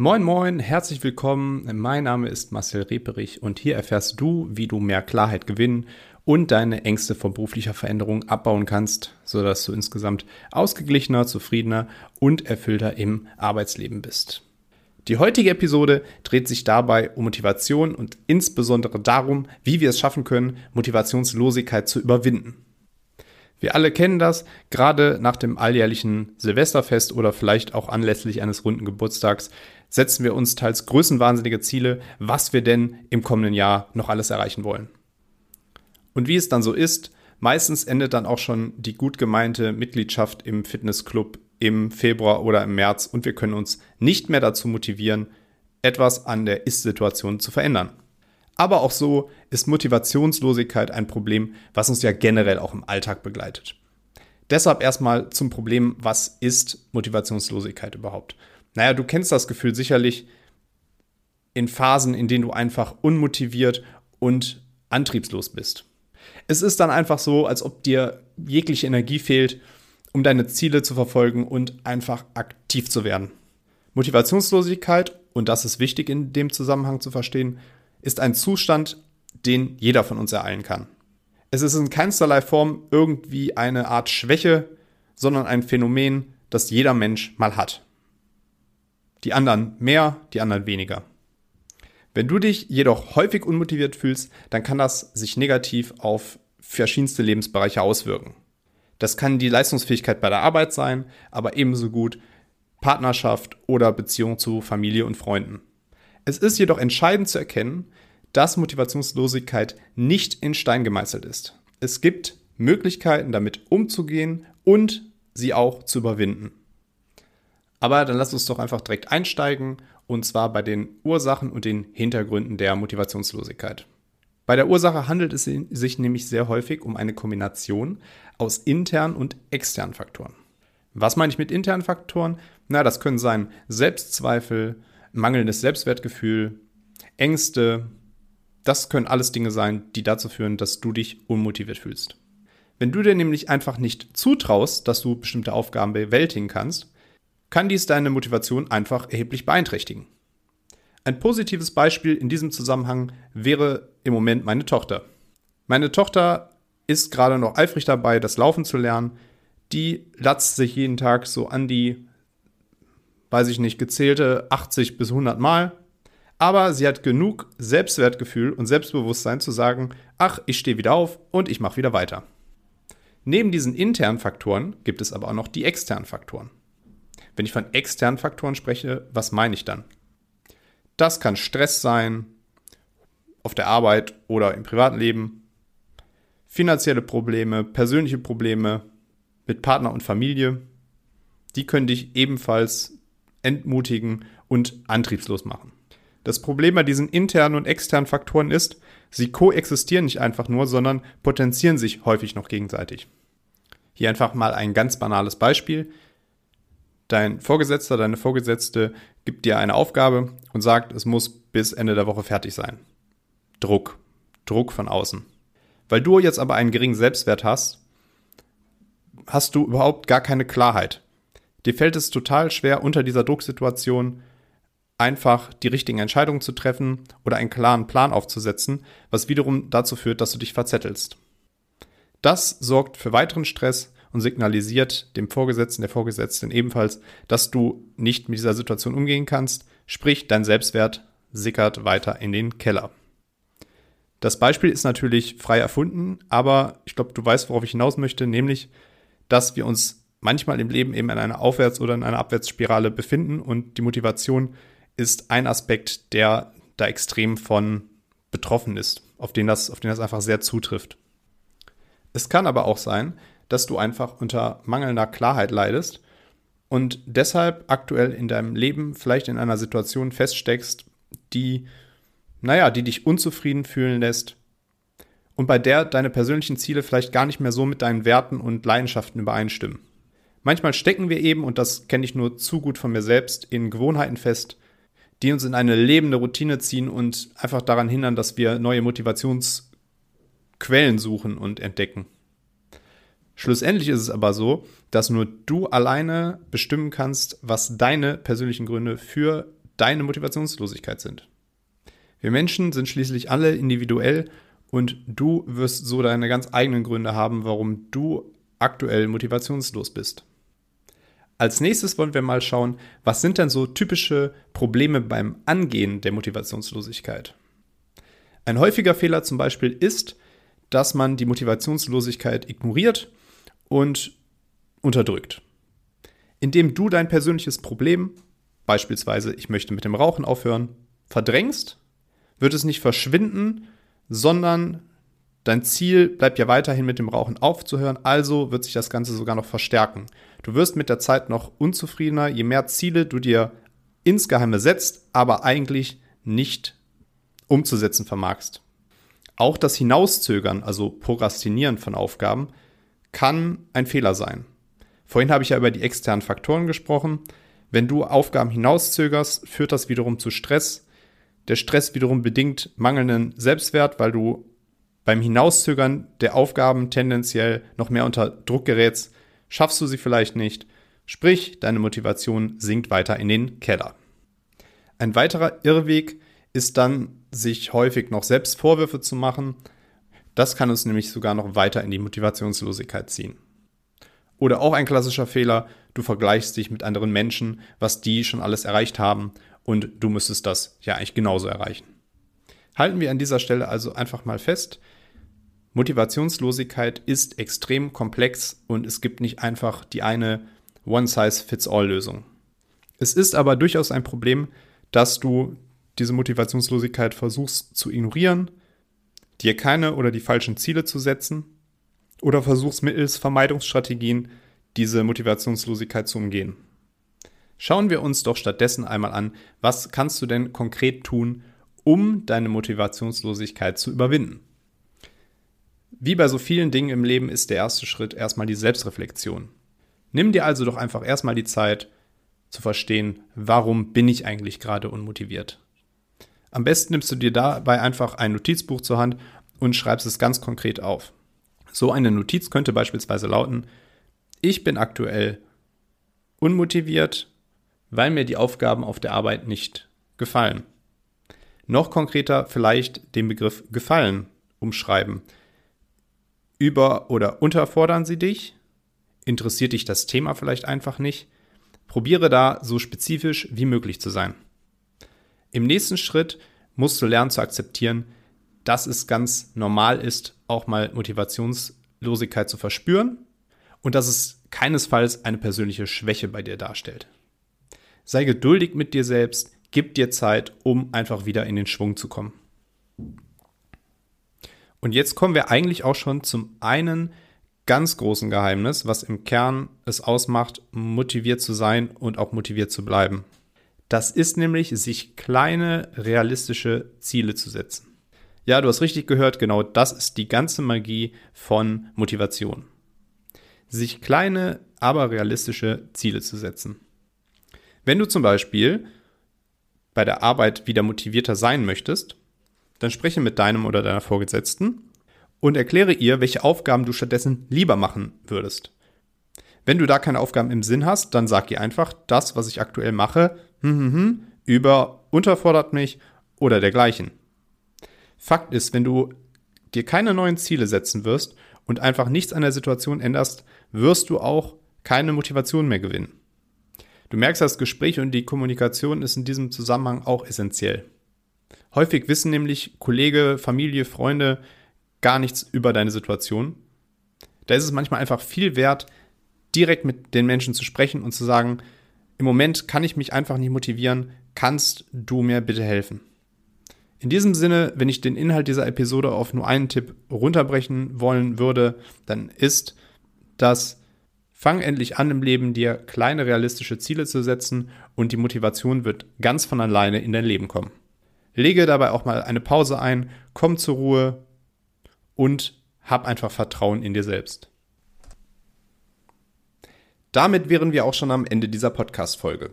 Moin moin, herzlich willkommen. Mein Name ist Marcel Reperich und hier erfährst du, wie du mehr Klarheit gewinnen und deine Ängste vor beruflicher Veränderung abbauen kannst, sodass du insgesamt ausgeglichener, zufriedener und erfüllter im Arbeitsleben bist. Die heutige Episode dreht sich dabei um Motivation und insbesondere darum, wie wir es schaffen können, Motivationslosigkeit zu überwinden. Wir alle kennen das, gerade nach dem alljährlichen Silvesterfest oder vielleicht auch anlässlich eines runden Geburtstags setzen wir uns teils größenwahnsinnige Ziele, was wir denn im kommenden Jahr noch alles erreichen wollen. Und wie es dann so ist, meistens endet dann auch schon die gut gemeinte Mitgliedschaft im Fitnessclub im Februar oder im März und wir können uns nicht mehr dazu motivieren, etwas an der Ist-Situation zu verändern. Aber auch so ist Motivationslosigkeit ein Problem, was uns ja generell auch im Alltag begleitet. Deshalb erstmal zum Problem, was ist Motivationslosigkeit überhaupt? Naja, du kennst das Gefühl sicherlich in Phasen, in denen du einfach unmotiviert und antriebslos bist. Es ist dann einfach so, als ob dir jegliche Energie fehlt, um deine Ziele zu verfolgen und einfach aktiv zu werden. Motivationslosigkeit, und das ist wichtig in dem Zusammenhang zu verstehen, ist ein Zustand, den jeder von uns ereilen kann. Es ist in keinsterlei Form irgendwie eine Art Schwäche, sondern ein Phänomen, das jeder Mensch mal hat. Die anderen mehr, die anderen weniger. Wenn du dich jedoch häufig unmotiviert fühlst, dann kann das sich negativ auf verschiedenste Lebensbereiche auswirken. Das kann die Leistungsfähigkeit bei der Arbeit sein, aber ebenso gut Partnerschaft oder Beziehung zu Familie und Freunden. Es ist jedoch entscheidend zu erkennen, dass Motivationslosigkeit nicht in Stein gemeißelt ist. Es gibt Möglichkeiten, damit umzugehen und sie auch zu überwinden. Aber dann lass uns doch einfach direkt einsteigen, und zwar bei den Ursachen und den Hintergründen der Motivationslosigkeit. Bei der Ursache handelt es sich nämlich sehr häufig um eine Kombination aus internen und externen Faktoren. Was meine ich mit internen Faktoren? Na, das können sein Selbstzweifel, mangelndes Selbstwertgefühl, Ängste, das können alles Dinge sein, die dazu führen, dass du dich unmotiviert fühlst. Wenn du dir nämlich einfach nicht zutraust, dass du bestimmte Aufgaben bewältigen kannst, kann dies deine Motivation einfach erheblich beeinträchtigen. Ein positives Beispiel in diesem Zusammenhang wäre im Moment meine Tochter. Meine Tochter ist gerade noch eifrig dabei, das Laufen zu lernen. Die latzt sich jeden Tag so an die weiß ich nicht, gezählte 80 bis 100 Mal. Aber sie hat genug Selbstwertgefühl und Selbstbewusstsein zu sagen, ach, ich stehe wieder auf und ich mache wieder weiter. Neben diesen internen Faktoren gibt es aber auch noch die externen Faktoren. Wenn ich von externen Faktoren spreche, was meine ich dann? Das kann Stress sein, auf der Arbeit oder im privaten Leben, finanzielle Probleme, persönliche Probleme mit Partner und Familie. Die können dich ebenfalls entmutigen und antriebslos machen. Das Problem bei diesen internen und externen Faktoren ist, sie koexistieren nicht einfach nur, sondern potenzieren sich häufig noch gegenseitig. Hier einfach mal ein ganz banales Beispiel. Dein Vorgesetzter, deine Vorgesetzte gibt dir eine Aufgabe und sagt, es muss bis Ende der Woche fertig sein. Druck. Druck von außen. Weil du jetzt aber einen geringen Selbstwert hast, hast du überhaupt gar keine Klarheit. Dir fällt es total schwer, unter dieser Drucksituation einfach die richtigen Entscheidungen zu treffen oder einen klaren Plan aufzusetzen, was wiederum dazu führt, dass du dich verzettelst. Das sorgt für weiteren Stress und signalisiert dem Vorgesetzten, der Vorgesetzten ebenfalls, dass du nicht mit dieser Situation umgehen kannst, sprich dein Selbstwert sickert weiter in den Keller. Das Beispiel ist natürlich frei erfunden, aber ich glaube, du weißt, worauf ich hinaus möchte, nämlich, dass wir uns manchmal im Leben eben in einer Aufwärts- oder in einer Abwärtsspirale befinden und die Motivation ist ein Aspekt, der da extrem von betroffen ist, auf den das, auf den das einfach sehr zutrifft. Es kann aber auch sein, dass du einfach unter mangelnder Klarheit leidest und deshalb aktuell in deinem Leben vielleicht in einer Situation feststeckst, die, naja, die dich unzufrieden fühlen lässt und bei der deine persönlichen Ziele vielleicht gar nicht mehr so mit deinen Werten und Leidenschaften übereinstimmen. Manchmal stecken wir eben, und das kenne ich nur zu gut von mir selbst, in Gewohnheiten fest, die uns in eine lebende Routine ziehen und einfach daran hindern, dass wir neue Motivationsquellen suchen und entdecken. Schlussendlich ist es aber so, dass nur du alleine bestimmen kannst, was deine persönlichen Gründe für deine Motivationslosigkeit sind. Wir Menschen sind schließlich alle individuell und du wirst so deine ganz eigenen Gründe haben, warum du aktuell motivationslos bist. Als nächstes wollen wir mal schauen, was sind denn so typische Probleme beim Angehen der Motivationslosigkeit. Ein häufiger Fehler zum Beispiel ist, dass man die Motivationslosigkeit ignoriert und unterdrückt. Indem du dein persönliches Problem, beispielsweise ich möchte mit dem Rauchen aufhören, verdrängst, wird es nicht verschwinden, sondern dein Ziel bleibt ja weiterhin mit dem Rauchen aufzuhören, also wird sich das Ganze sogar noch verstärken. Du wirst mit der Zeit noch unzufriedener, je mehr Ziele du dir insgeheime setzt, aber eigentlich nicht umzusetzen vermagst. Auch das Hinauszögern, also Prokrastinieren von Aufgaben, kann ein Fehler sein. Vorhin habe ich ja über die externen Faktoren gesprochen. Wenn du Aufgaben hinauszögerst, führt das wiederum zu Stress. Der Stress wiederum bedingt mangelnden Selbstwert, weil du beim Hinauszögern der Aufgaben tendenziell noch mehr unter Druck gerätst. Schaffst du sie vielleicht nicht. Sprich, deine Motivation sinkt weiter in den Keller. Ein weiterer Irrweg ist dann, sich häufig noch selbst Vorwürfe zu machen. Das kann uns nämlich sogar noch weiter in die Motivationslosigkeit ziehen. Oder auch ein klassischer Fehler, du vergleichst dich mit anderen Menschen, was die schon alles erreicht haben und du müsstest das ja eigentlich genauso erreichen. Halten wir an dieser Stelle also einfach mal fest, Motivationslosigkeit ist extrem komplex und es gibt nicht einfach die eine One-Size-Fits-All-Lösung. Es ist aber durchaus ein Problem, dass du diese Motivationslosigkeit versuchst zu ignorieren, dir keine oder die falschen Ziele zu setzen oder versuchst mittels Vermeidungsstrategien diese Motivationslosigkeit zu umgehen. Schauen wir uns doch stattdessen einmal an, was kannst du denn konkret tun, um deine Motivationslosigkeit zu überwinden. Wie bei so vielen Dingen im Leben ist der erste Schritt erstmal die Selbstreflexion. Nimm dir also doch einfach erstmal die Zeit zu verstehen, warum bin ich eigentlich gerade unmotiviert. Am besten nimmst du dir dabei einfach ein Notizbuch zur Hand und schreibst es ganz konkret auf. So eine Notiz könnte beispielsweise lauten, ich bin aktuell unmotiviert, weil mir die Aufgaben auf der Arbeit nicht gefallen. Noch konkreter vielleicht den Begriff gefallen umschreiben. Über- oder unterfordern sie dich? Interessiert dich das Thema vielleicht einfach nicht? Probiere da so spezifisch wie möglich zu sein. Im nächsten Schritt musst du lernen zu akzeptieren, dass es ganz normal ist, auch mal Motivationslosigkeit zu verspüren und dass es keinesfalls eine persönliche Schwäche bei dir darstellt. Sei geduldig mit dir selbst, gib dir Zeit, um einfach wieder in den Schwung zu kommen. Und jetzt kommen wir eigentlich auch schon zum einen ganz großen Geheimnis, was im Kern es ausmacht, motiviert zu sein und auch motiviert zu bleiben. Das ist nämlich, sich kleine, realistische Ziele zu setzen. Ja, du hast richtig gehört, genau das ist die ganze Magie von Motivation. Sich kleine, aber realistische Ziele zu setzen. Wenn du zum Beispiel bei der Arbeit wieder motivierter sein möchtest, dann spreche mit deinem oder deiner Vorgesetzten und erkläre ihr, welche Aufgaben du stattdessen lieber machen würdest. Wenn du da keine Aufgaben im Sinn hast, dann sag ihr einfach, das, was ich aktuell mache, hm, hm, hm, über unterfordert mich oder dergleichen. Fakt ist, wenn du dir keine neuen Ziele setzen wirst und einfach nichts an der Situation änderst, wirst du auch keine Motivation mehr gewinnen. Du merkst, das Gespräch und die Kommunikation ist in diesem Zusammenhang auch essentiell. Häufig wissen nämlich Kollege, Familie, Freunde gar nichts über deine Situation. Da ist es manchmal einfach viel wert, direkt mit den Menschen zu sprechen und zu sagen, im Moment kann ich mich einfach nicht motivieren, kannst du mir bitte helfen? In diesem Sinne, wenn ich den Inhalt dieser Episode auf nur einen Tipp runterbrechen wollen würde, dann ist das, fang endlich an im Leben, dir kleine realistische Ziele zu setzen und die Motivation wird ganz von alleine in dein Leben kommen. Lege dabei auch mal eine Pause ein, komm zur Ruhe und hab einfach Vertrauen in dir selbst. Damit wären wir auch schon am Ende dieser Podcast-Folge.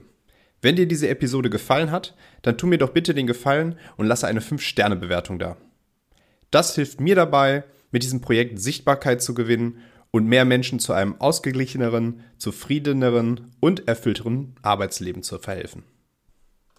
Wenn dir diese Episode gefallen hat, dann tu mir doch bitte den Gefallen und lasse eine 5-Sterne-Bewertung da. Das hilft mir dabei, mit diesem Projekt Sichtbarkeit zu gewinnen und mehr Menschen zu einem ausgeglicheneren, zufriedeneren und erfüllteren Arbeitsleben zu verhelfen.